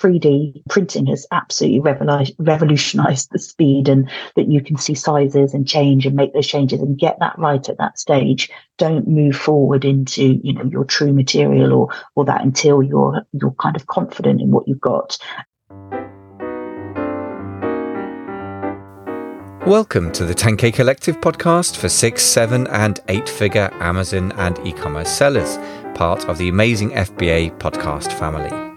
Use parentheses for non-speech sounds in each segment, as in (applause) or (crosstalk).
3D printing has absolutely revolutionized the speed and that you can see sizes and change and make those changes and get that right at that stage. Don't move forward into, you know, your true material or or that until you're you're kind of confident in what you've got. Welcome to the 10K Collective podcast for six, seven, and eight figure Amazon and e commerce sellers, part of the amazing FBA podcast family.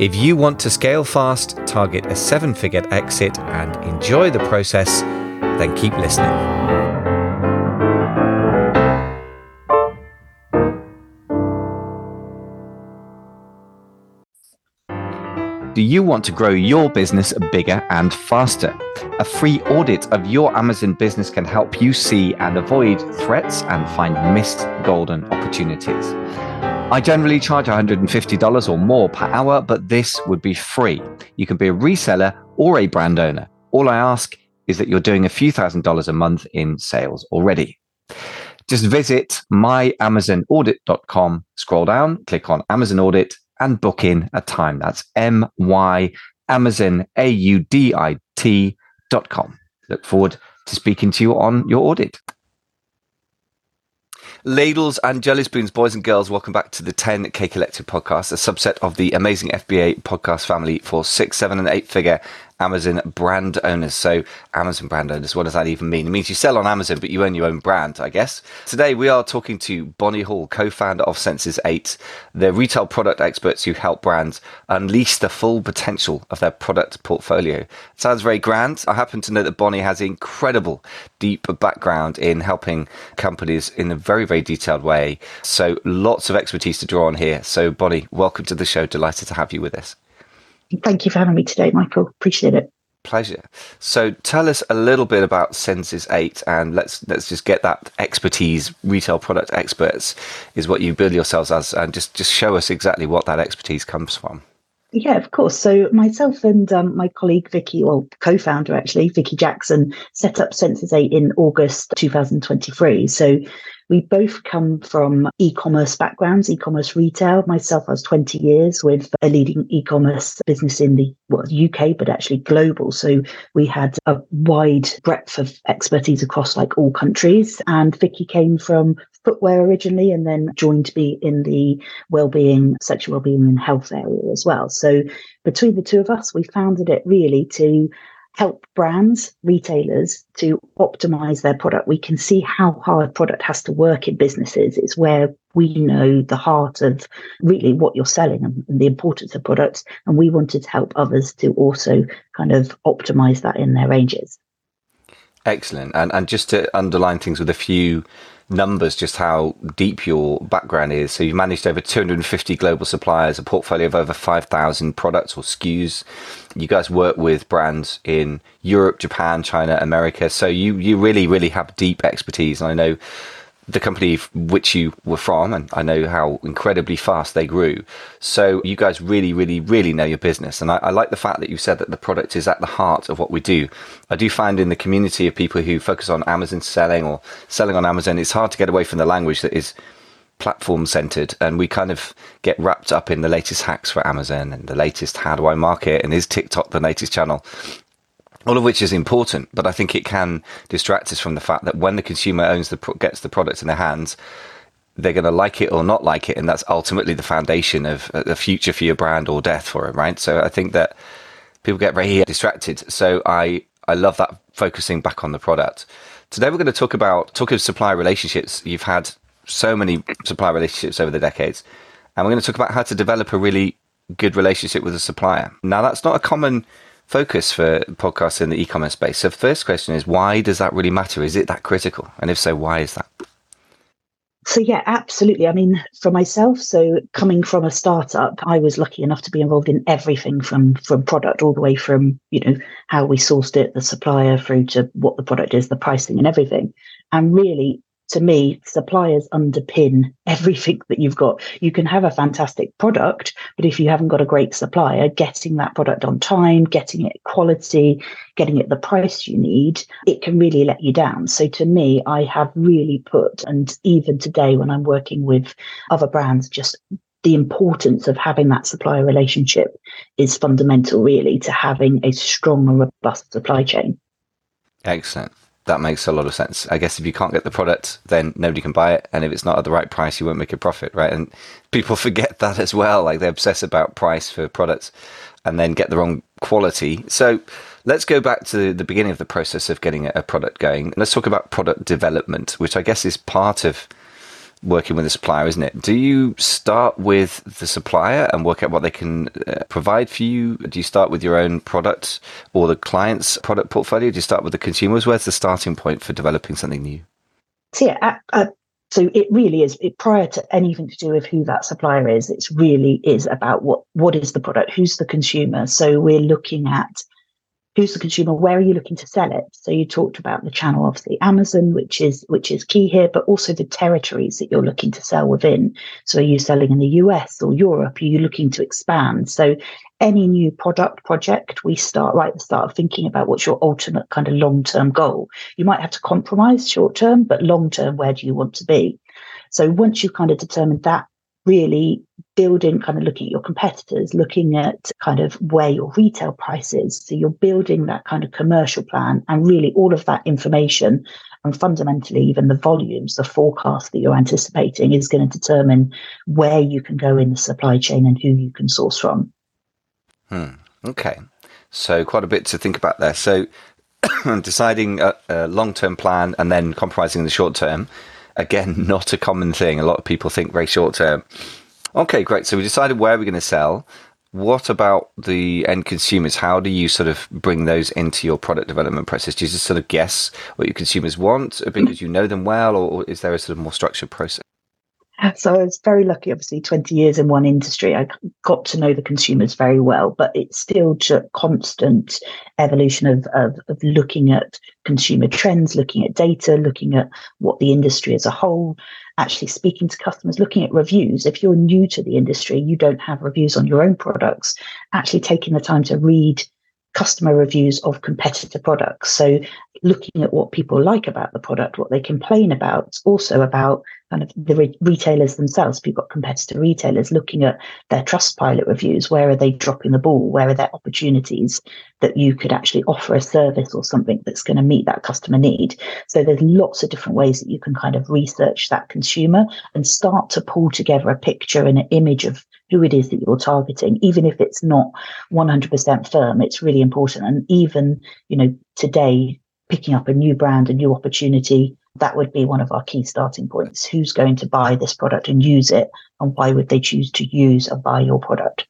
If you want to scale fast, target a seven figure exit, and enjoy the process, then keep listening. Do you want to grow your business bigger and faster? A free audit of your Amazon business can help you see and avoid threats and find missed golden opportunities. I generally charge $150 or more per hour, but this would be free. You can be a reseller or a brand owner. All I ask is that you're doing a few thousand dollars a month in sales already. Just visit myamazonaudit.com, scroll down, click on Amazon Audit, and book in a time. That's M Y Amazon A U D I T dot com. Look forward to speaking to you on your audit. Ladles and jelly spoons, boys and girls, welcome back to the 10K Collective podcast, a subset of the amazing FBA podcast family for six, seven, and eight figure Amazon brand owners. So, Amazon brand owners, what does that even mean? It means you sell on Amazon, but you own your own brand, I guess. Today, we are talking to Bonnie Hall, co founder of Senses 8, the retail product experts who help brands unleash the full potential of their product portfolio. sounds very grand. I happen to know that Bonnie has incredible deep background in helping companies in a very, very detailed way. So, lots of expertise to draw on here. So, Bonnie, welcome to the show. Delighted to have you with us. Thank you for having me today, Michael. Appreciate it. Pleasure. So tell us a little bit about Senses 8 and let's let's just get that expertise, retail product experts is what you build yourselves as and just, just show us exactly what that expertise comes from. Yeah, of course. So myself and um, my colleague Vicky, well, co-founder actually, Vicky Jackson, set up Senses 8 in August 2023. So we both come from e-commerce backgrounds, e-commerce retail. Myself, I was 20 years with a leading e-commerce business in the well, UK, but actually global. So we had a wide breadth of expertise across like all countries. And Vicky came from footwear originally and then joined me in the well-being, sexual well-being and health area as well. So between the two of us, we founded it really to help brands, retailers to optimize their product. We can see how hard product has to work in businesses. It's where we know the heart of really what you're selling and, the importance of products. And we wanted to help others to also kind of optimize that in their ranges. Excellent. And and just to underline things with a few numbers just how deep your background is. So you've managed over 250 global suppliers, a portfolio of over 5,000 products or SKUs. You guys work with brands in Europe, Japan, China, America. So you, you really, really have deep expertise. And I know the company which you were from, and I know how incredibly fast they grew. So you guys really, really, really know your business. And I, I, like the fact that you said that the product is at the heart of what we do. I do find in the community of people who focus on Amazon selling or selling on Amazon, it's hard to get away from the language that is platform centered and we kind of get wrapped up in the latest hacks for Amazon and the latest how do I market and is TikTok the latest channel all of which is important, but I think it can distract us from the fact that when the consumer owns the gets the product in their hands, they're going to like it or not like it, and that's ultimately the foundation of uh, the future for your brand or death for it, right? So I think that people get very distracted. So I I love that focusing back on the product. Today we're going to talk about talk of supply relationships. You've had so many supply relationships over the decades, and we're going to talk about how to develop a really good relationship with a supplier. Now that's not a common focus for podcasts in the e-commerce space. So first question is why does that really matter? Is it that critical? And if so, why is that? So yeah, absolutely. I mean, for myself, so coming from a startup, I was lucky enough to be involved in everything from from product all the way from, you know, how we sourced it, the supplier through to what the product is, the pricing and everything. And really to me, suppliers underpin everything that you've got. You can have a fantastic product, but if you haven't got a great supplier, getting that product on time, getting it quality, getting it the price you need, it can really let you down. So to me, I have really put, and even today when I'm working with other brands, just the importance of having that supplier relationship is fundamental, really, to having a strong and robust supply chain. Excellent. That makes a lot of sense. I guess if you can't get the product, then nobody can buy it. And if it's not at the right price, you won't make a profit, right? And people (laughs) forget that as well. Like they obsess about price for products and then get the wrong quality. So let's go back to the beginning of the process of getting a product going. Let's talk about product development, which I guess is part of working with a supplier, isn't it? Do you start with the supplier and work out what they can uh, provide for you? Do you start with your own product or the client's product portfolio? Do you start with the consumers? Where's the starting point for developing something new? So yeah, uh, so it really is it, prior to anything to do with who that supplier is. It really is about what what is the product, who's the consumer. So we're looking at who's the consumer where are you looking to sell it? So you talked about the channel obviously amazon which is which is key here but also the territories that you're looking to sell within. So are you selling in the us or europe? Are you looking to expand? So any new product project we start right at the start of thinking about what's your ultimate kind of long-term goal. You might have to compromise short term but long term where do you want to be? So once you've kind of determined that really building kind of looking at your competitors, looking at kind of where your retail price is. So you're building that kind of commercial plan and really all of that information and fundamentally even the volumes, the forecast that you're anticipating is going to determine where you can go in the supply chain and who you can source from. Hmm. Okay. So quite a bit to think about there. So (coughs) deciding a, a long-term plan and then compromising in the short term again, (laughs) not a common thing. A lot of people think very short term. Okay, great. So we decided where we're going to sell. What about the end consumers? How do you sort of bring those into your product development process? Do you just sort of guess what your consumers want because you know them well, or is there a sort of more structured process? So I was very lucky, obviously, 20 years in one industry. I got to know the consumers very well, but it's still constant evolution of, of, of looking at consumer trends, looking at data, looking at what the industry as a whole, actually speaking to customers, looking at reviews. If you're new to the industry, you don't have reviews on your own products, actually taking the time to read customer reviews of competitor products. So looking at what people like about the product, what they complain about, also about kind of the re- retailers themselves. If you've got competitor retailers looking at their Trustpilot reviews, where are they dropping the ball? Where are there opportunities that you could actually offer a service or something that's going to meet that customer need? So there's lots of different ways that you can kind of research that consumer and start to pull together a picture and an image of who it is that you're targeting, even if it's not 100% firm, it's really important. And even, you know, today, picking up a new brand, a new opportunity, that would be one of our key starting points. Who's going to buy this product and use it? And why would they choose to use or buy your product?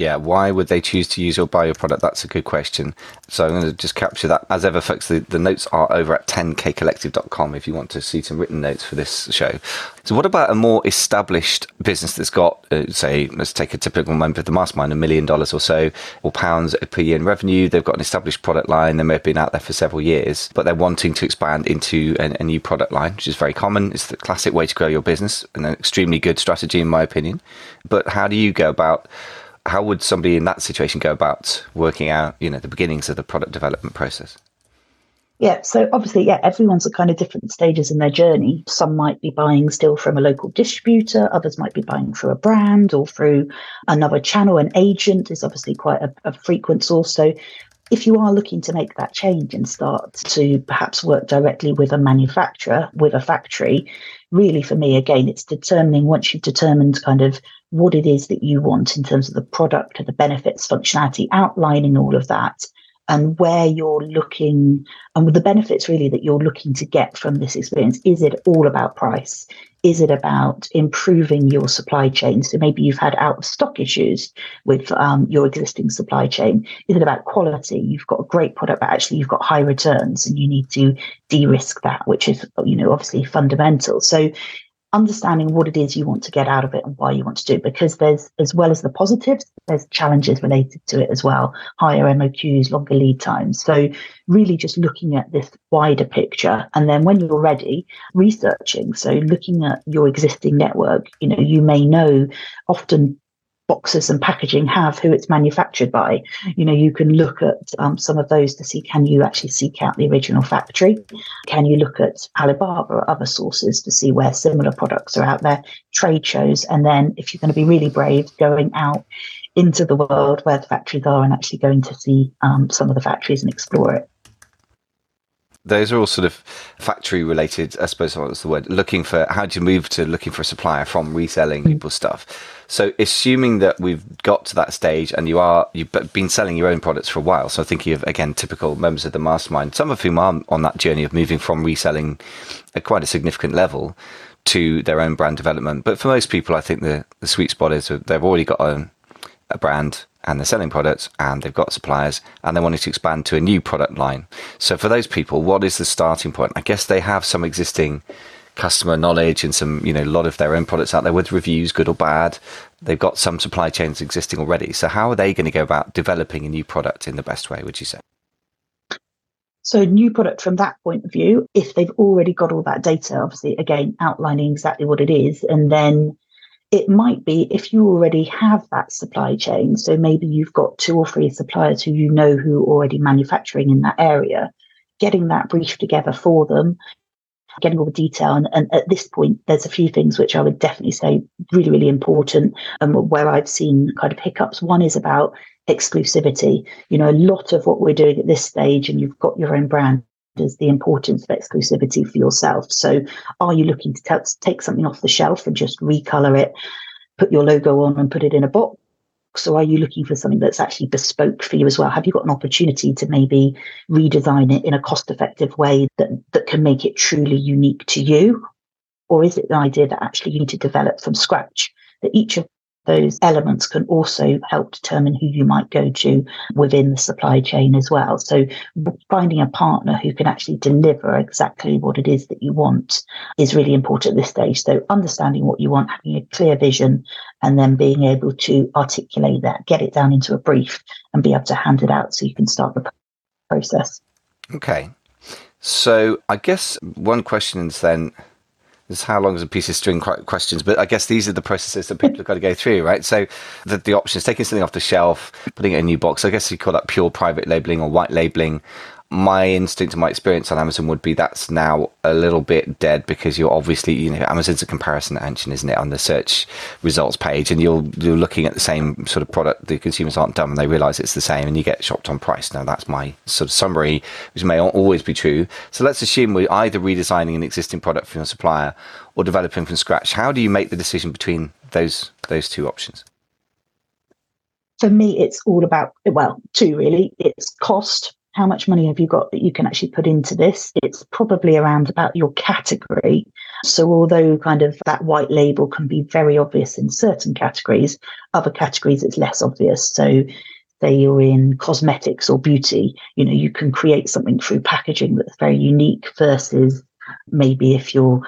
Yeah, why would they choose to use or buy your product? That's a good question. So I'm going to just capture that. As ever, folks, the, the notes are over at 10kcollective.com if you want to see some written notes for this show. So, what about a more established business that's got, uh, say, let's take a typical member of the mastermind, a million dollars or so, or pounds per year in revenue? They've got an established product line. They may have been out there for several years, but they're wanting to expand into a, a new product line, which is very common. It's the classic way to grow your business and an extremely good strategy, in my opinion. But how do you go about how would somebody in that situation go about working out, you know, the beginnings of the product development process? Yeah, so obviously, yeah, everyone's at kind of different stages in their journey. Some might be buying still from a local distributor, others might be buying through a brand or through another channel. An agent is obviously quite a, a frequent source. So if you are looking to make that change and start to perhaps work directly with a manufacturer, with a factory, really for me, again, it's determining once you've determined kind of what it is that you want in terms of the product, the benefits, functionality, outlining all of that and where you're looking and the benefits really that you're looking to get from this experience. Is it all about price? Is it about improving your supply chain? So maybe you've had out of stock issues with um, your existing supply chain. Is it about quality? You've got a great product, but actually you've got high returns and you need to de risk that, which is, you know, obviously fundamental. So understanding what it is you want to get out of it and why you want to do it because there's as well as the positives there's challenges related to it as well. Higher moqs longer lead times. So really just looking at this wider picture. And then when you're ready researching. So looking at your existing network you know you may know often boxes and packaging have, who it's manufactured by. You know, you can look at um, some of those to see can you actually seek out the original factory? Can you look at Alibaba or other sources to see where similar products are out there, trade shows, and then if you're going to be really brave, going out into the world where the factories are and actually going to see um, some of the factories and explore it those are all sort of factory related, I suppose what's the word, looking for how do you move to looking for a supplier from reselling mm. people's stuff. So assuming that we've got to that stage and you are you've been selling your own products for a while. So thinking of again typical members of the mastermind, some of whom are on that journey of moving from reselling at quite a significant level to their own brand development. But for most people, I think the, the sweet spot is they've already got a, a brand and they're selling products and they've got suppliers and they're wanting to expand to a new product line. So for those people, what is the starting point? I guess they have some existing customer knowledge and some, you know, a lot of their own products out there with reviews, good or bad. They've got some supply chains existing already. So how are they going to go about developing a new product in the best way, would you say? So, new product from that point of view, if they've already got all that data, obviously, again, outlining exactly what it is, and then it might be if you already have that supply chain. So maybe you've got two or three suppliers who you know who are already manufacturing in that area, getting that brief together for them, getting all the detail. And, and at this point, there's a few things which I would definitely say really, really important and um, where I've seen kind of hiccups. One is about exclusivity. You know, a lot of what we're doing at this stage, and you've got your own brand, is the importance of exclusivity for yourself. So, are you looking to t- take something off the shelf and just recolor it, put your logo on, and put it in a box? Or are you looking for something that's actually bespoke for you as well? Have you got an opportunity to maybe redesign it in a cost effective way that, that can make it truly unique to you? Or is it the idea that actually you need to develop from scratch? That each of those elements can also help determine who you might go to within the supply chain as well. So finding a partner who can actually deliver exactly what it is that you want is really important at this stage. So understanding what you want, having a clear vision, and then being able to articulate that, get it down into a brief and be able to hand it out so you can start the process. Okay. So I guess one question is then how long is a piece of string questions, but I guess these are the processes that people have got to go through, right? So the, the options, taking something off the shelf, putting it in a new box, I guess you call that pure private labeling or white labeling my instinct and my experience on Amazon would be that's now a little bit dead because you're obviously, you know, Amazon's a comparison engine, isn't it, on the search results page, and you're you're looking at the same sort of product. The consumers aren't dumb, and they realise it's the same, and you get shopped on price. Now that's my sort of summary, which may always be true. So let's assume we're either redesigning an existing product from your supplier or developing from scratch. How do you make the decision between those those two options? For me, it's all about well, two really. It's cost how much money have you got that you can actually put into this? It's probably around about your category. So, although kind of that white label can be very obvious in certain categories, other categories it's less obvious. So, say you're in cosmetics or beauty, you know, you can create something through packaging that's very unique versus maybe if you're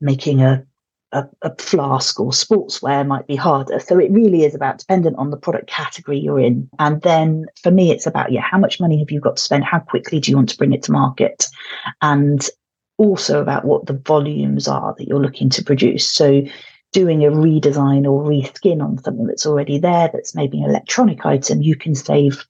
making a a, a, flask or sportswear might be harder. So it really is about dependent on the product category you're in. And then for me, it's about, yeah, how much money have you got to spend? How quickly do you want to bring it to market? And also about what the volumes are that you're looking to produce. So doing a redesign or reskin on something that's already there, that's maybe an electronic item, you can save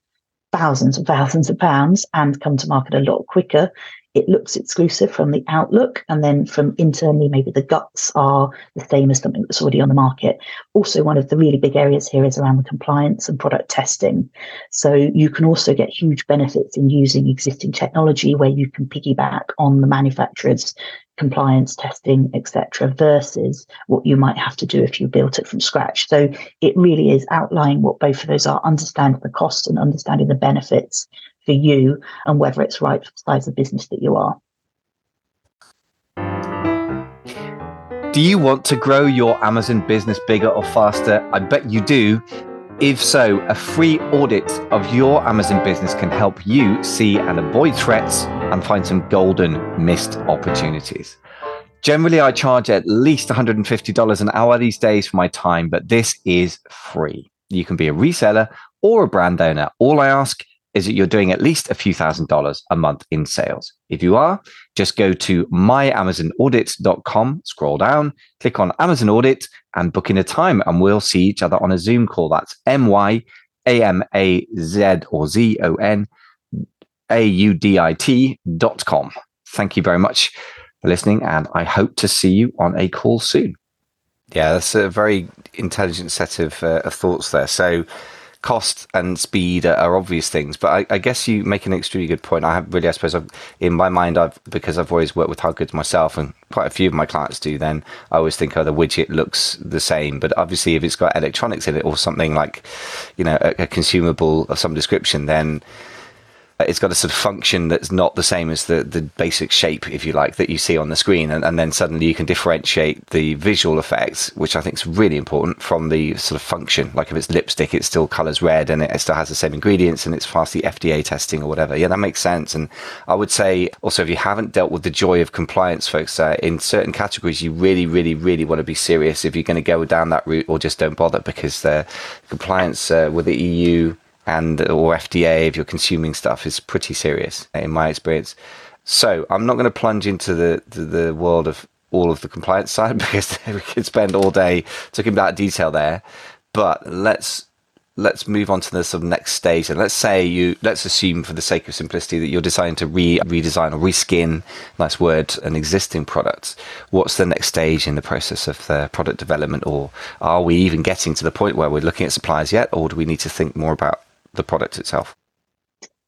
thousands and thousands of pounds and come to market a lot quicker it looks exclusive from the outlook and then from internally maybe the guts are the same as something that's already on the market. Also one of the really big areas here is around the compliance and product testing. So you can also get huge benefits in using existing technology where you can piggyback on the manufacturer's compliance testing etc versus what you might have to do if you built it from scratch. So it really is outlining what both of those are understanding the cost and understanding the benefits for you and whether it's right for the size of business that you are. Do you want to grow your Amazon business bigger or faster? I bet you do. If so, a free audit of your Amazon business can help you see and avoid threats and find some golden missed opportunities. Generally, I charge at least $150 an hour these days for my time, but this is free. You can be a reseller or a brand owner. All I ask is that you're doing at least a few thousand dollars a month in sales. If you are, just go to myamazonaudit.com, scroll down, click on Amazon Audit, and book in a time, and we'll see each other on a Zoom call. That's M Y A M A Z or Z O N A U D I T dot com. Thank you very much for listening, and I hope to see you on a call soon. Yeah, that's a very intelligent set of, uh, of thoughts there. So, cost and speed are, obvious things, but I, I, guess you make an extremely good point. I have really, I suppose, I've, in my mind, I've because I've always worked with hard goods myself, and quite a few of my clients do. Then I always think, oh, the widget looks the same, but obviously, if it's got electronics in it or something like, you know, a, a consumable of some description, then it's got a sort of function that's not the same as the, the basic shape, if you like, that you see on the screen. And, and then suddenly you can differentiate the visual effects, which I think is really important, from the sort of function. Like if it's lipstick, it still colors red and it still has the same ingredients and it's past the FDA testing or whatever. Yeah, that makes sense. And I would say also, if you haven't dealt with the joy of compliance, folks, uh, in certain categories, you really, really, really want to be serious if you're going to go down that route or just don't bother because the compliance uh, with the EU and or FDA if you're consuming stuff is pretty serious in my experience. So I'm not going to plunge into the, the, the world of all of the compliance (laughs) side because we could spend all day talking about detail there. But let's let's move on to the sort of next stage and let's say you let's assume for the sake of simplicity that you're deciding to re redesign or reskin nice word an existing product what's the next stage in the process of the product development or are we even getting to the point where we're looking at suppliers yet or do we need to think more about the product itself?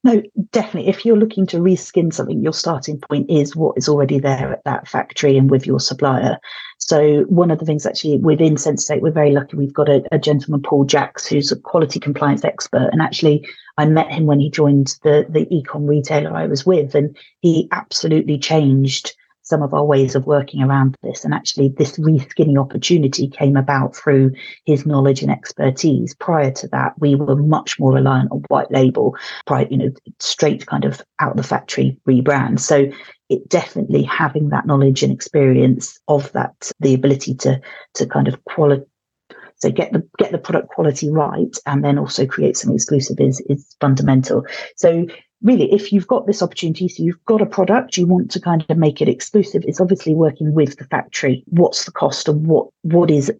No, definitely. If you're looking to reskin something, your starting point is what is already there at that factory and with your supplier. So one of the things actually within Sensate, we're very lucky. We've got a, a gentleman, Paul Jacks, who's a quality compliance expert. And actually, I met him when he joined the the ecom retailer I was with, and he absolutely changed some of our ways of working around this. And actually, this reskinning opportunity came about through his knowledge and expertise. Prior to that, we were much more reliant on white label, prior, you know, straight kind of out of the factory rebrand. So it definitely having that knowledge and experience of that, the ability to to kind of quality so get the get the product quality right and then also create some exclusive is is fundamental. So really, if you've got this opportunity, so you've got a product, you want to kind of make it exclusive, it's obviously working with the factory. What's the cost and what what is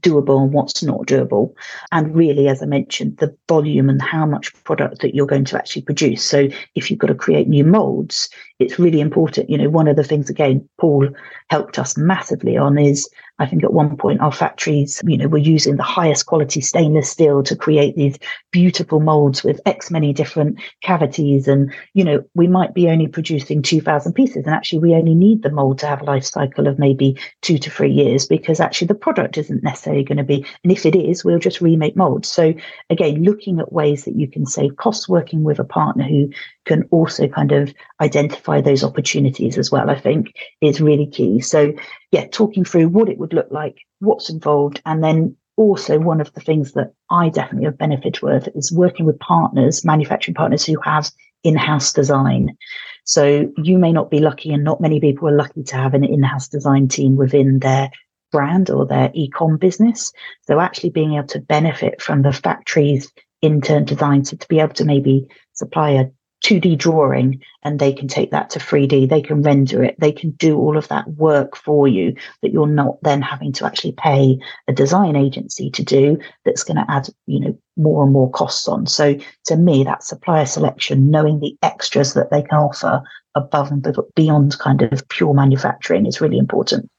doable and what's not doable. And really, as I mentioned, the volume and how much product that you're going to actually produce. So if you've got to create new molds, it's really important. You know, one of the things again, Paul helped us massively on is I think at one point our factories, you know, were using the highest quality stainless steel to create these beautiful molds with X many different cavities. And, you know, we might be only producing 2000 pieces. And actually, we only need the mold to have a life cycle of maybe two to three years because actually the product isn't necessarily going to be. And if it is, we'll just remake molds. So again, looking at ways that you can save costs working with a partner who can also kind of identify those opportunities as well, I think is really key. So, yeah, talking through what it would look like, what's involved, and then also one of the things that I definitely have benefited with is working with partners, manufacturing partners who have in-house design. So you may not be lucky, and not many people are lucky to have an in-house design team within their brand or their e-com business. So actually being able to benefit from the factory's intern design, so to be able to maybe supply a 2D drawing and they can take that to 3D. They can render it. They can do all of that work for you that you're not then having to actually pay a design agency to do that's going to add, you know, more and more costs on. So to me, that supplier selection, knowing the extras that they can offer above and beyond kind of pure manufacturing is really important.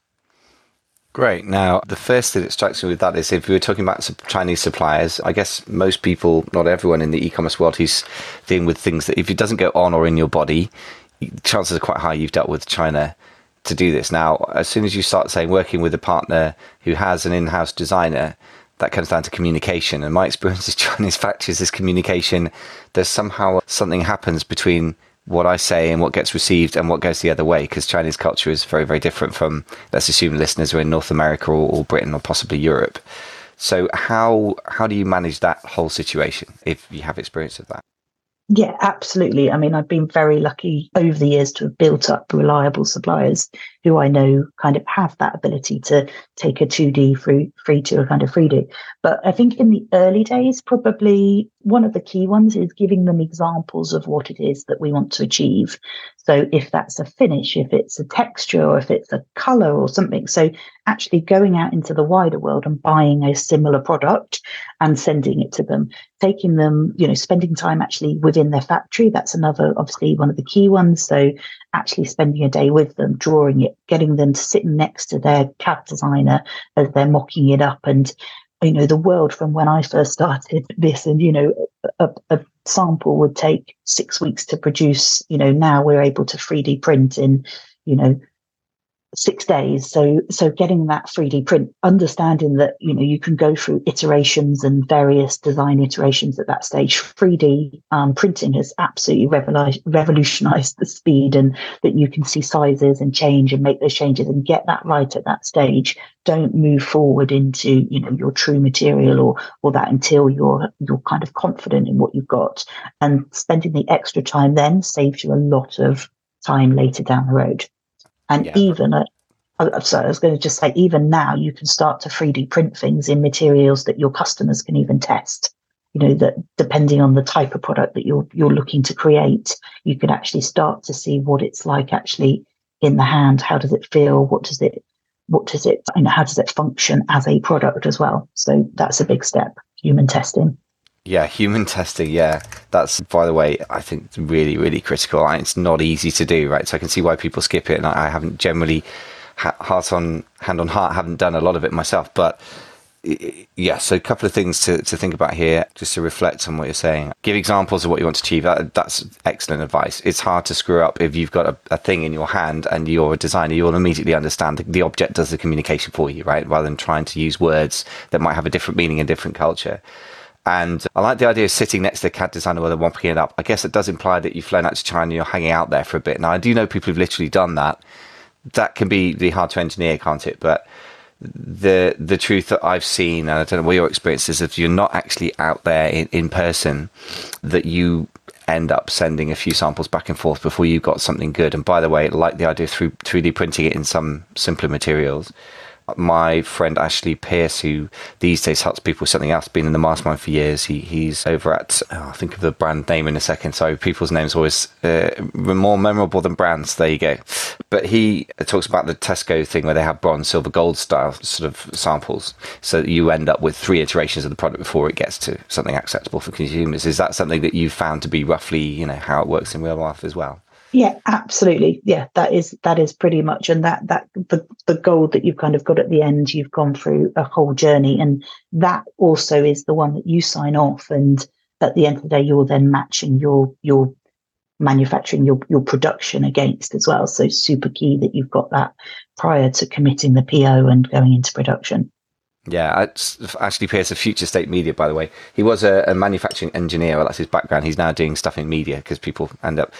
Great. Now, the first thing that strikes me with that is if we were talking about Chinese suppliers, I guess most people, not everyone in the e commerce world who's dealing with things that if it doesn't go on or in your body, chances are quite high you've dealt with China to do this. Now, as soon as you start saying working with a partner who has an in house designer, that comes down to communication. And my (laughs) experience with Chinese factories is communication. There's somehow something happens between what I say and what gets received and what goes the other way because Chinese culture is very, very different from, let's assume listeners are in North America or, or, Britain or possibly Europe. So how how do you manage that whole situation if you have experience of that? Yeah, absolutely. I mean, I've been very lucky over the years to have built up reliable suppliers who I know kind of have that ability to take a 2D free, free to a kind of 3D. But I think in the early days, probably one of the key ones is giving them examples of what it is that we want to achieve. So if that's a finish, if it's a texture, or if it's a color or something. So actually going out into the wider world and buying a similar product and sending it to them, taking them, you know, spending time actually within their factory. That's another, obviously, one of the key ones. So actually spending a day with them, drawing it, getting them to sit next to their CAD designer as they're mocking it up. And you know the world from when i first started (laughs) this and you know a, a, sample would take six weeks to produce. You know now we're able to 3d print in you know six days. So so getting that 3d print understanding that you know you can go through iterations and various design iterations at that stage. 3d um, printing has absolutely revolutionized the speed and that you can see sizes and change and make those changes and get that right at that stage. Don't move forward into you know your true material or or that until you're you're kind of confident in what you've got. And spending the extra time then saves you a lot of time later down the road and yeah. even at, so I was going to just say, even now you can start to 3D print things in materials that your customers can even test. You know that depending on the type of product that you're you're looking to create, you can actually start to see what it's like actually in the hand. How does it feel? What does it what does it you know how does it function as a product as well? So that's a big step. Human testing. Yeah, human (laughs) testing. Yeah, that's by the way, I think really, really critical. It's not easy to do, right? So I can see why people skip it, and I haven't generally, heart on hand on heart, haven't done a lot of it myself. But yeah, so a couple of things to, to think about here, just to reflect on what you're saying. Give examples of what you want to achieve. That, that's excellent advice. It's hard to screw up if you've got a, a thing in your hand and you're a designer. You'll immediately understand the, the object does the communication for you, right? Rather than trying to use words that might have a different meaning in different culture. And I like the idea of sitting next to the CAD designer while they're mopping it up. I guess it does imply that you've flown out to China and you're hanging out there for a bit. Now, I do know people who've literally done that. That can be, be hard to engineer, can't it? But the the truth that I've seen, and I don't know what your experience is, if you're not actually out there in, in person, that you end up sending a few samples back and forth before you've got something good. And by the way, like the idea of 3D printing it in some simpler materials, my friend Ashley Pierce, who these days helps people with something else, been in the mastermind for years. He, he's over at, oh, I'll think of the brand name in a second. So people's names always uh, more memorable than brands. There you go. But he talks about the Tesco thing where they have bronze, silver, gold style sort of samples. So you end up with three iterations of the product before it gets to something acceptable for consumers. Is that something that you found to be roughly, you know, how it works in real life as well? Yeah, absolutely. Yeah, that is that is pretty much, and that that the the goal that you've kind of got at the end, you've gone through a whole journey, and that also is the one that you sign off, and at the end of the day, you're then matching your your manufacturing your your production against as well. So super key that you've got that prior to committing the PO and going into production. Yeah, Ashley Pierce of Future State Media, by the way. He was a, a manufacturing engineer. Well, that's his background. He's now doing stuff in media because people end up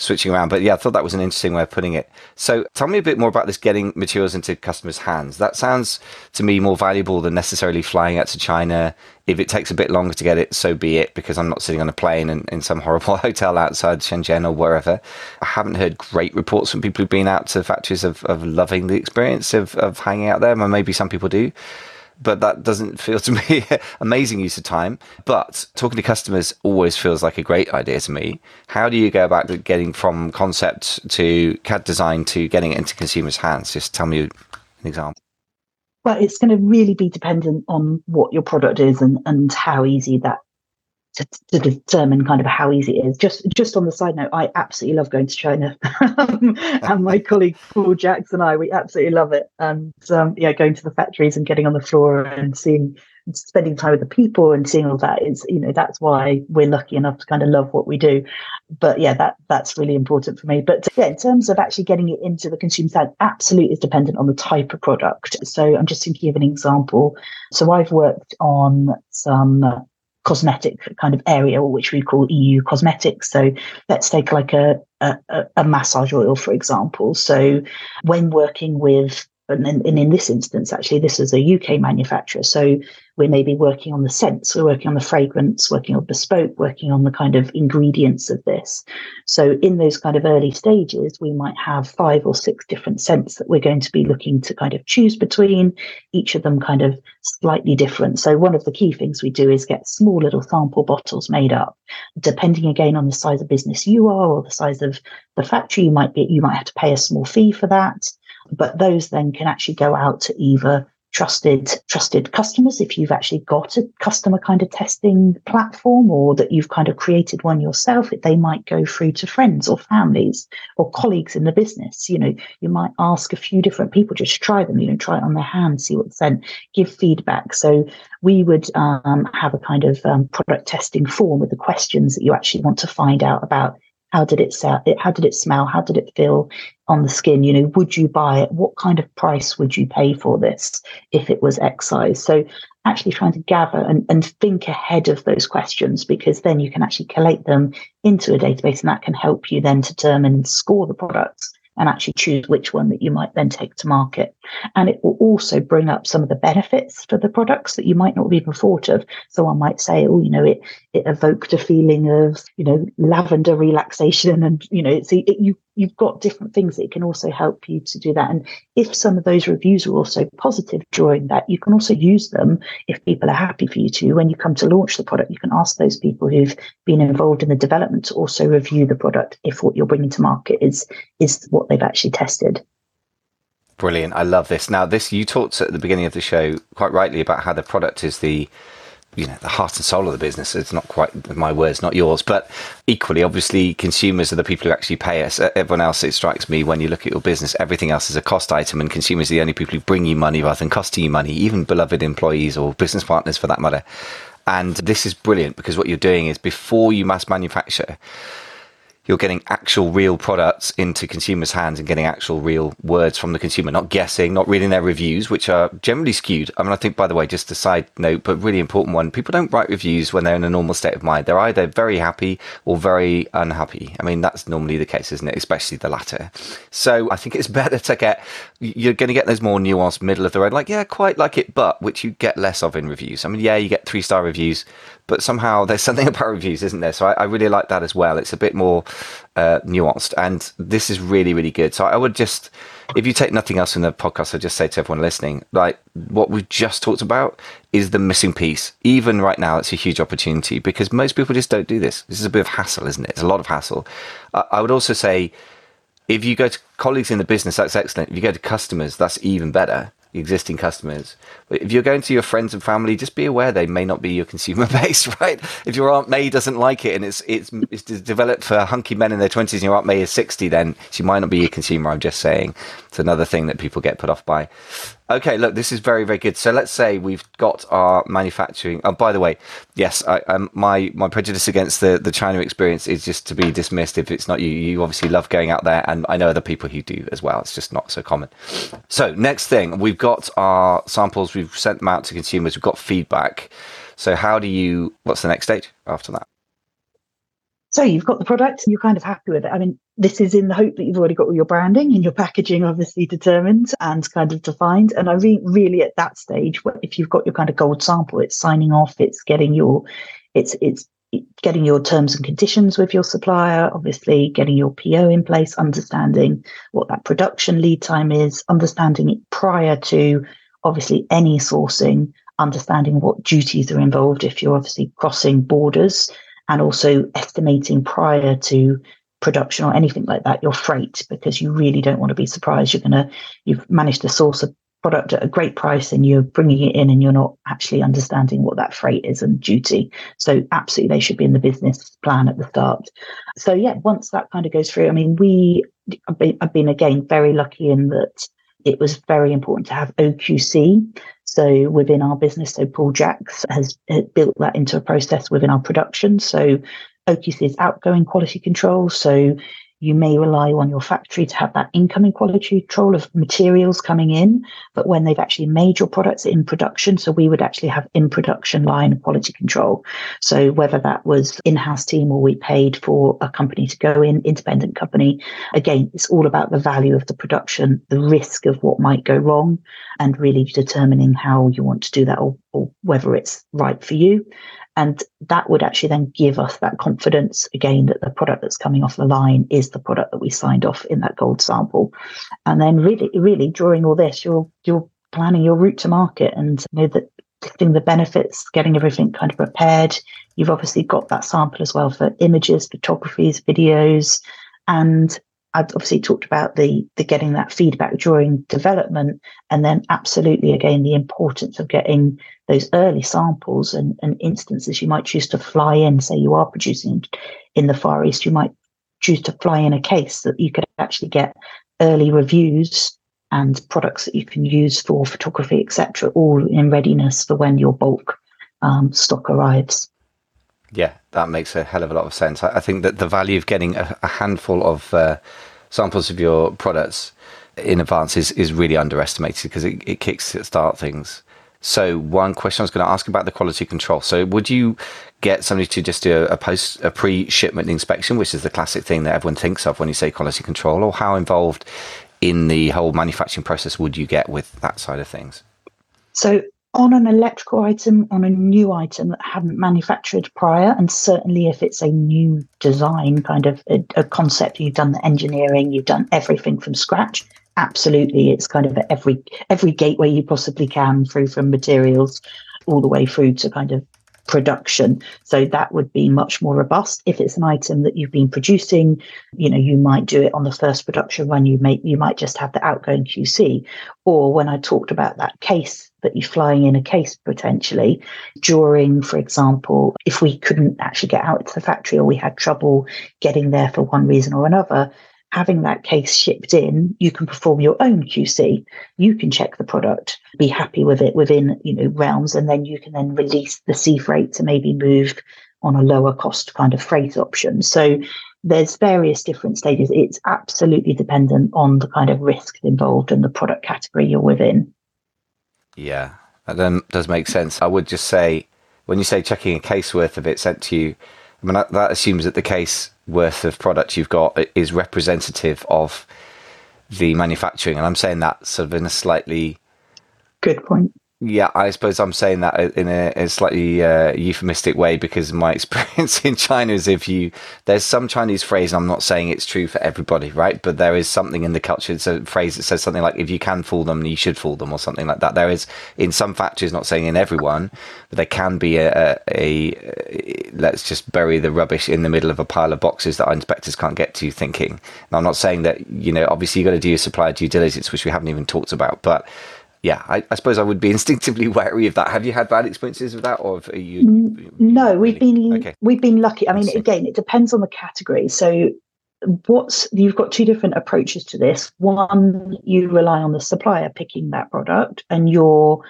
switching around. But yeah, I thought that was an interesting way of putting it. So tell me a bit more about this getting materials into customers' hands. That sounds to me more valuable than necessarily flying out to China. If it takes a bit longer to get it, so be it, because I'm not sitting on a plane and in some horrible (laughs) hotel outside Shenzhen or wherever. I haven't heard great reports from people who've been out to factories of, of loving the experience of, of hanging out there. Well, maybe some people do but that doesn't feel to me (laughs) amazing use of time. But talking to customers always feels like a great idea to me. How do you go about getting from concept to CAD design to getting it into consumers' hands? Just tell me an example. Well, it's going to really be dependent on what your product is and, and how easy that to, to, determine kind of how easy it is. Just just on the side note, I absolutely love going to China, (laughs) and my colleague Paul Jackson and I, we absolutely love it. And um, yeah, going to the factories and getting on the floor and seeing, spending time with the people and seeing all that is, you know, that's why we're lucky enough to kind of love what we do. But yeah, that that's really important for me. But yeah, in terms of actually getting it into the consumer side, absolutely is dependent on the type of product. So I'm just thinking of an example. So I've worked on some cosmetic kind of area, which we call EU cosmetics. So let's take like a, a, a massage oil, for example. So when working with and in, and in this instance, actually, this is a UK manufacturer. So we may be working on the scents, we're working on the fragrance, working on bespoke, working on the kind of ingredients of this. So in those kind of early stages, we might have five or six different scents that we're going to be looking to kind of choose between, each of them kind of slightly different. So one of the key things we do is get small little sample bottles made up, depending again on the size of business you are or the size of the factory you might be, you might have to pay a small fee for that but those then can actually go out to either trusted trusted customers if you've actually got a customer kind of testing platform or that you've kind of created one yourself they might go through to friends or families or colleagues in the business. You know you might ask a few different people just try them you know try it on their hand see what's said give feedback. So we would um, have a kind of um, product testing form with the questions that you actually want to find out about how did it sell? How did it smell? How did it feel on the skin? You know, would you buy it? What kind of price would you pay for this if it was excise? So actually trying to gather and, and think ahead of those questions because then you can actually collate them into a database and that can help you then determine and score the products and actually choose which one that you might then take to market. And it will also bring up some of the benefits for the products that you might not have even thought of. So I might say, oh, you know, it it evoked a feeling of, you know, lavender relaxation, and you know, it's it, you you've got different things that can also help you to do that. And if some of those reviews are also positive during that, you can also use them if people are happy for you to. When you come to launch the product, you can ask those people who've been involved in the development to also review the product if what you're bringing to market is is what they've actually tested. Brilliant. I love this. Now, this you talked at the beginning of the show quite rightly about how the product is the you know the heart and soul of the business. It's not quite my words, not yours, but equally, obviously, consumers are the people who actually pay us. Everyone else, it strikes me, when you look at your business, everything else is a cost item, and consumers are the only people who bring you money rather than costing you money, even beloved employees or business partners for that matter. And this is brilliant because what you're doing is before you mass manufacture you're getting actual real products into consumers' hands and getting actual real words from the consumer, not guessing, not reading their reviews, which are generally skewed. I mean, I think, by the way, just a side note, but really important one people don't write reviews when they're in a normal state of mind. They're either very happy or very unhappy. I mean, that's normally the case, isn't it? Especially the latter. So I think it's (laughs) better to get, you're going to get those more nuanced, middle of the road, like, yeah, quite like it, but which you get less of in reviews. I mean, yeah, you get three star reviews, but somehow there's (laughs) something about reviews, isn't there? So I, I really like that as well. It's a bit more uh, nuanced, and this is really, really good. So I would just, if you take nothing else from the podcast, I'd just say to everyone listening, like what we've just talked about is the missing piece. Even right now, it's a huge opportunity because most people just don't do this. This is a bit of hassle, isn't it? It's a lot of hassle. I, I would also say, if you go to colleagues in the business, that's excellent. If you go to customers, that's even better existing customers. If you're going to your friends and family, just be aware they may not be your consumer (laughs) base, right? If your Aunt May doesn't like it and it's it's it's developed for hunky men in their twenties and your Aunt May is sixty, then she might not be your consumer. I'm just saying. It's another thing that people get put off by. Okay, look, this is very, very good. So let's say we've got our manufacturing. Oh, by the way, yes, I, um, my my prejudice against the the China experience is just to be dismissed if it's not you. You obviously love going out there, and I know other people who do as well. It's just not so common. So next thing, we've got our samples. We've sent them out to consumers. We've got feedback. So how do you? What's the next stage after that? So you've got the product you're kind of happy with it. I mean, this is in the hope that you've already got all your branding and your packaging obviously determined and kind of defined. And I re- really at that stage, if you've got your kind of gold sample, it's signing off, it's getting your, it's it's getting your terms and conditions with your supplier, obviously getting your PO in place, understanding what that production lead time is, understanding it prior to obviously any sourcing, understanding what duties are involved if you're obviously crossing borders and also estimating prior to production or anything like that your freight because you really don't want to be surprised. You're going to you've managed to source a product at a great price and you're bringing it in and you're not actually understanding what that freight is and duty. So absolutely they should be in the business plan at the start. So yeah once that kind of goes through i mean we i've been, I've been again very lucky in that it was very important to have oqc so within our business, so Paul Jacks has uh, built that into a process within our production. So OQC is outgoing quality control. So You may rely on your factory to have that incoming quality control of materials coming in, but when they've actually made your products in production, so we would actually have in production line quality control. So whether that was in-house team or we paid for a company to go in, independent company, again, it's all about the value of the production, the risk of what might go wrong, and really determining how you want to do that or, or whether it's right for you. And that would actually then give us that confidence again that the product that's coming off the line is the product that we signed off in that gold sample. And then really, really during all this, you're you're planning your route to market and you know that getting the benefits, getting everything kind of prepared. You've obviously got that sample as well for images, photographies, videos, and I've obviously talked about the the getting that feedback during development, and then absolutely again the importance of getting those early samples and, and instances. You might choose to fly in, say you are producing in the Far East, you might choose to fly in a case that you could actually get early reviews and products that you can use for photography, etc., all in readiness for when your bulk um, stock arrives. Yeah, that makes a hell of a lot of sense. I, think that the value of getting a, a handful of uh, samples of your products in advance is, is really underestimated because it, it kicks start things. So one question I was going to ask about the quality control. So would you get somebody to just do a post a pre-shipment inspection, which is the classic thing that everyone thinks of when you say quality control, or how involved in the whole manufacturing process would you get with that side of things? So on an electrical item, on a new item that hadn't manufactured prior, and certainly if it's a new design, kind of a, a, concept, you've done the engineering, you've done everything from scratch. Absolutely, it's kind of every every gateway you possibly can through from materials all the way through to kind of production. So that would be much more robust. If it's an item that you've been producing, you know, you might do it on the first production run. You may you might just have the outgoing QC. Or when I talked about that case that you're flying in a case potentially during, for example, if we couldn't actually get out to the factory or we had trouble getting there for one reason or another, having that case shipped in, you can perform your own QC. You can check the product, be happy with it within, you know, realms, and then you can then release the sea freight to maybe move on a lower cost kind of freight option. So there's various different stages. It's absolutely dependent on the kind of risk involved and the product category you're within. Yeah, that then does make sense. I would just say when you say checking a case worth of it sent to you, I mean that, that assumes that the case worth of product you've got is representative of the manufacturing. And I'm saying that sort of in a slightly good point. Yeah, I suppose I'm saying that in a, a slightly uh, euphemistic way because my (laughs) experience in China is if you there's some Chinese phrase, and I'm not saying it's true for everybody, right? But there is something in the culture. It's a phrase that says something like "if you can fool them, you should fool them," or something like that. There is in some factories, not saying in everyone, but there can be a, a, a let's just bury the rubbish in the middle of a pile of boxes that our inspectors can't get to. Thinking, and I'm not saying that you know, obviously you've got to do your supplier due diligence, which we haven't even talked about, but yeah, I, I, suppose I would be (laughs) instinctively wary of that. Have you had bad experiences with that, or are you? No, we've been okay. we've been lucky. I mean, again, it depends on the category. So, what's you've got two different approaches to this. One, you rely on the supplier picking that product, and you're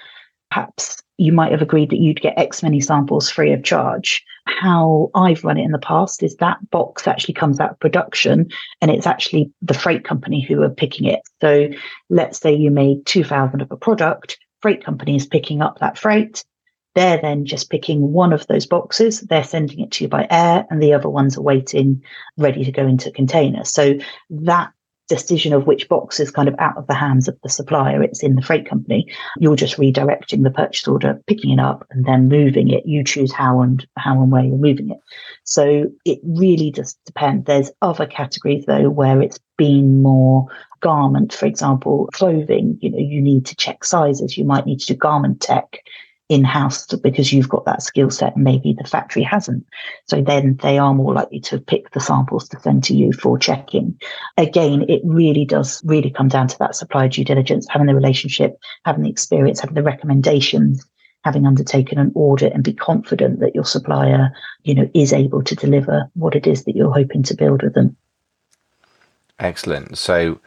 perhaps you might have agreed that you'd get X many samples free of charge. How I've run it in the past is that box actually comes out of production and it's actually the freight company who are picking it. So let's say you made 2000 of a product, freight company is picking up that freight. They're then just picking one of those boxes, they're sending it to you by air, and the other ones are waiting ready to go into a container. So that decision of which box is kind of out of the hands of the supplier. It's in the freight company. You're just redirecting the purchase order, picking it up, and then moving it. You choose how and how and where you're moving it. So it really does depend. There's other categories though where it's been more garment, for example, clothing. You know, you need to check sizes. You might need to do garment tech in house because you've got that skill set and maybe the factory hasn't. So then they are more likely to pick the samples to send to you for checking. Again, it really does really come down to that supplier due diligence, having the relationship, having the experience, having the recommendations, having undertaken an audit and be confident that your supplier, you know, is able to deliver what it is that you're hoping to build with them. Excellent. So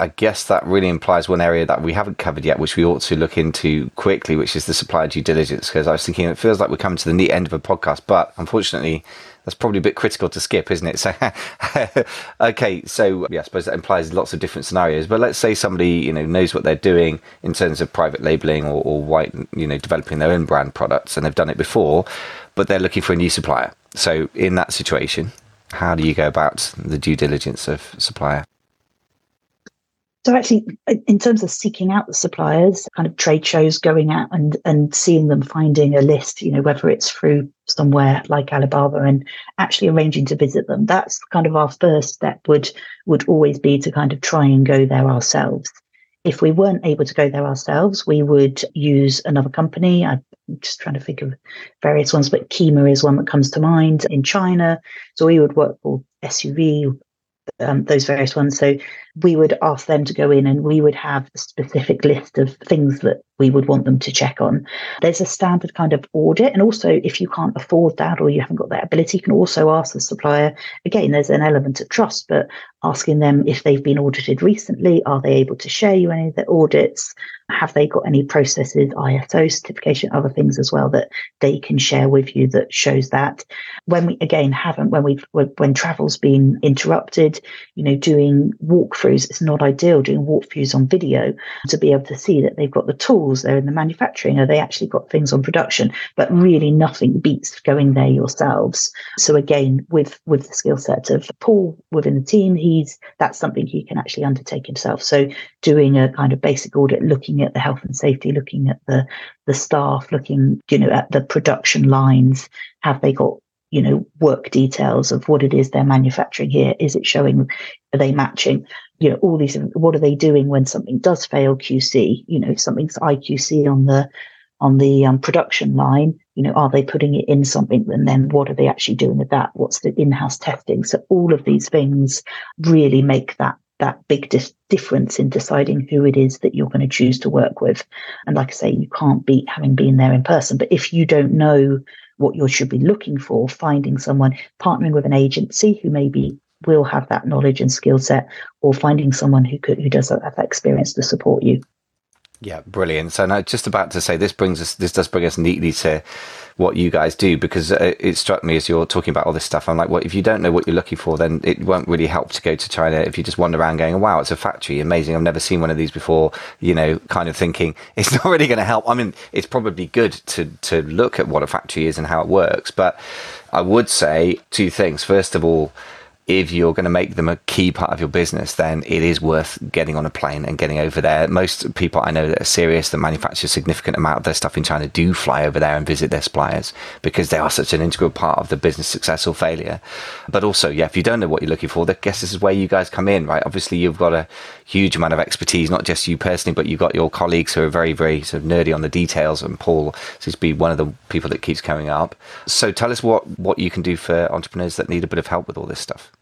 I guess that really implies one area that we haven't covered yet, which we ought to look into quickly, which is the supplier due diligence. Because I was thinking it feels like we're coming to the neat end of a podcast, but unfortunately, that's probably a bit critical to skip, isn't it? (laughs) So, okay, so yeah, I suppose that implies lots of different scenarios. But let's say somebody you know knows what they're doing in terms of private labeling or, or white, you know, developing their own brand products, and they've done it before, but they're looking for a new supplier. So, in that situation, how do you go about the due diligence of supplier? So actually, in terms of seeking out the suppliers, kind of trade shows, going out and and seeing them, finding a list, you know, whether it's through somewhere like Alibaba and actually arranging to visit them, that's kind of our first step. Would would always be to kind of try and go there ourselves. If we weren't able to go there ourselves, we would use another company. I'm just trying to think of various ones, but QIMA is one that comes to mind in China. So we would work for SUV, um, those various ones. So we would ask them to go in and we would have a specific list of things that we would want them to check on. There's a standard kind of audit. And also, if you can't afford that or you haven't got that ability, you can also ask the supplier. Again, there's an element of trust, but asking them if they've been audited recently, are they able to share you any of the audits? Have they got any processes, ISO certification, other things as well that they can share with you that shows that? When we again haven't, when we've when travel's been interrupted, you know, doing walkthroughs, it's not ideal doing walkthroughs on video to be able to see that they've got the tools, they're in the manufacturing, or they actually got things on production. But really, nothing beats going there yourselves. So again, with with the skill set of Paul within the team, he's that's something he can actually undertake himself. So doing a kind of basic audit, looking at the health and safety, looking at the the staff, looking you know at the production lines, have they got you know work details of what it is they're manufacturing here? Is it showing are they matching? You know all these what are they doing when something does fail qc you know something's iqc on the on the um, production line you know are they putting it in something? And then what are they actually doing with that? What's the in-house testing? So all of these things really make that that big dis- difference in deciding who it is that you're going to choose to work with. And like I say, you can't beat having been there in person. But if you don't know what you should be looking for, finding someone, partnering with an agency who maybe will have that knowledge and skill set, or finding someone who could who does have that experience to support you. Yeah, brilliant. So now, just about to say, this brings us, this does bring us neatly to what you guys do because uh, it struck me as you're talking about all this stuff. I'm like, well, if you don't know what you're looking for, then it won't really help to go to China if you just wander around going, wow, it's a factory, amazing. I've never seen one of these before. You know, kind of thinking (laughs) it's not really going to help. I mean, it's probably good to to look at what a factory is and how it works, but I would say two things. First of all if you're going to make them a key part of your business, then it is worth getting on a plane and getting over there. Most people I know that are serious that manufacture a significant amount of their stuff in China do fly over there and visit their suppliers because they are such an integral part of the business success or failure. But also, yeah, if you don't know what you're looking for, I guess this is where you guys come in, right? Obviously, you've got a huge amount of expertise, not just you personally, but you've got your colleagues who are very, very sort of nerdy on the details. And Paul seems to be one of the people that keeps coming up. So tell us what, what you can do for entrepreneurs that need a bit of help with all this stuff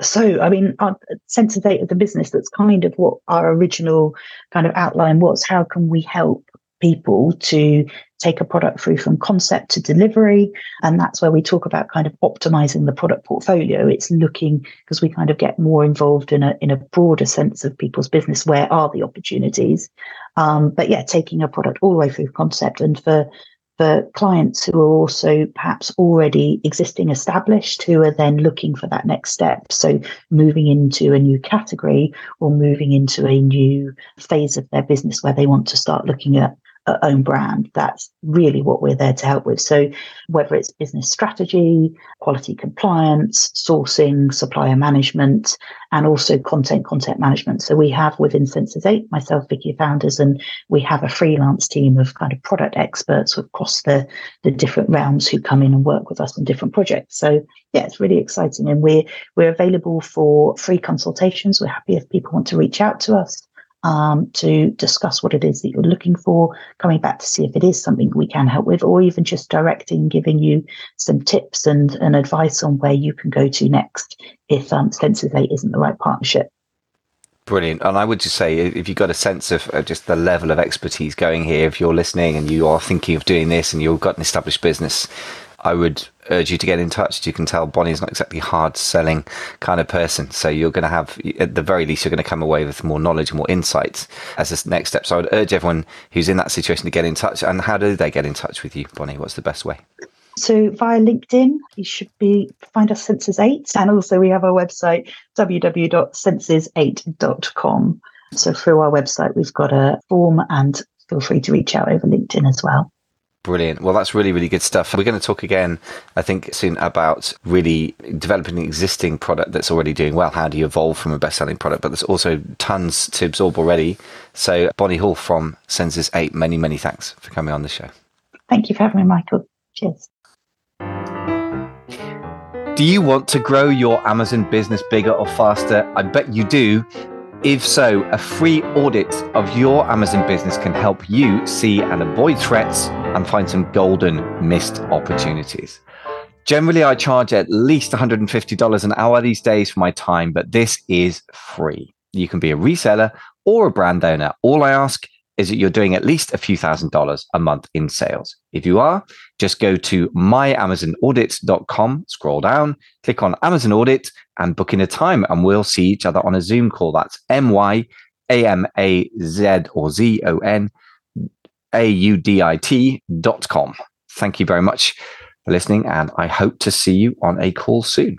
so i mean our sense of the business that's kind of what our original kind of outline was. How can we help people to take a product through from concept to delivery? And that's where we talk about kind of optimizing the product portfolio. It's looking because we kind of get more involved in a in a broader sense of people's business. Where are the opportunities? Um, but yeah taking a product all the way through concept. And for for clients who are also perhaps already existing established who are then looking for that next step. So moving into a new category or moving into a new phase of their business where they want to start looking at own brand. That's really what we're there to help with. So whether it's business strategy, quality compliance, sourcing, supplier management, and also content, content management. So we have within Senses 8, myself, Vicky, founders, and we have a freelance team of kind of product experts across the, the different realms who come in and work with us on different projects. So yeah, it's really exciting. And we're we're available for free consultations. We're happy if people want to reach out to us um, to discuss what it is that you're looking for, coming back to see if it is something we can help with, or even just directing, giving you some tips and, and advice on where you can go to next if um, Senses 8 isn't the right partnership. Brilliant. And I would just say, if you've got a sense of just the level of expertise going here, if you're listening and you are thinking of doing this and you've got an established business, I would urge you to get in touch. You can tell Bonnie's not exactly hard selling kind of person. So you're going to have, at the very least, you're going to come away with more knowledge and more insights as this next step. So I would urge everyone who's in that situation to get in touch. And how do they get in touch with you, Bonnie? What's the best way? So via LinkedIn, you should be find us Senses 8. And also we have our website, www.senses8.com. So through our website, we've got a form and feel free to reach out over LinkedIn as well. Brilliant. Well, that's really, really good stuff. We're going to talk again, I think, soon about really developing an existing product that's already doing well. How do you evolve from a best selling product? But there's also tons to absorb already. So, Bonnie Hall from Senses 8, many, many thanks for coming on the show. Thank you for having me, Michael. Cheers. Do you want to grow your Amazon business bigger or faster? I bet you do. If so, a free audit of your Amazon business can help you see and avoid threats and find some golden missed opportunities. Generally, I charge at least $150 an hour these days for my time, but this is free. You can be a reseller or a brand owner. All I ask is that you're doing at least a few thousand dollars a month in sales. If you are, just go to myamazonaudit.com, scroll down, click on Amazon Audit, and book in a time, and we'll see each other on a Zoom call. That's M Y A M A Z or Z O N A U D I T dot com. Thank you very much for listening, and I hope to see you on a call soon.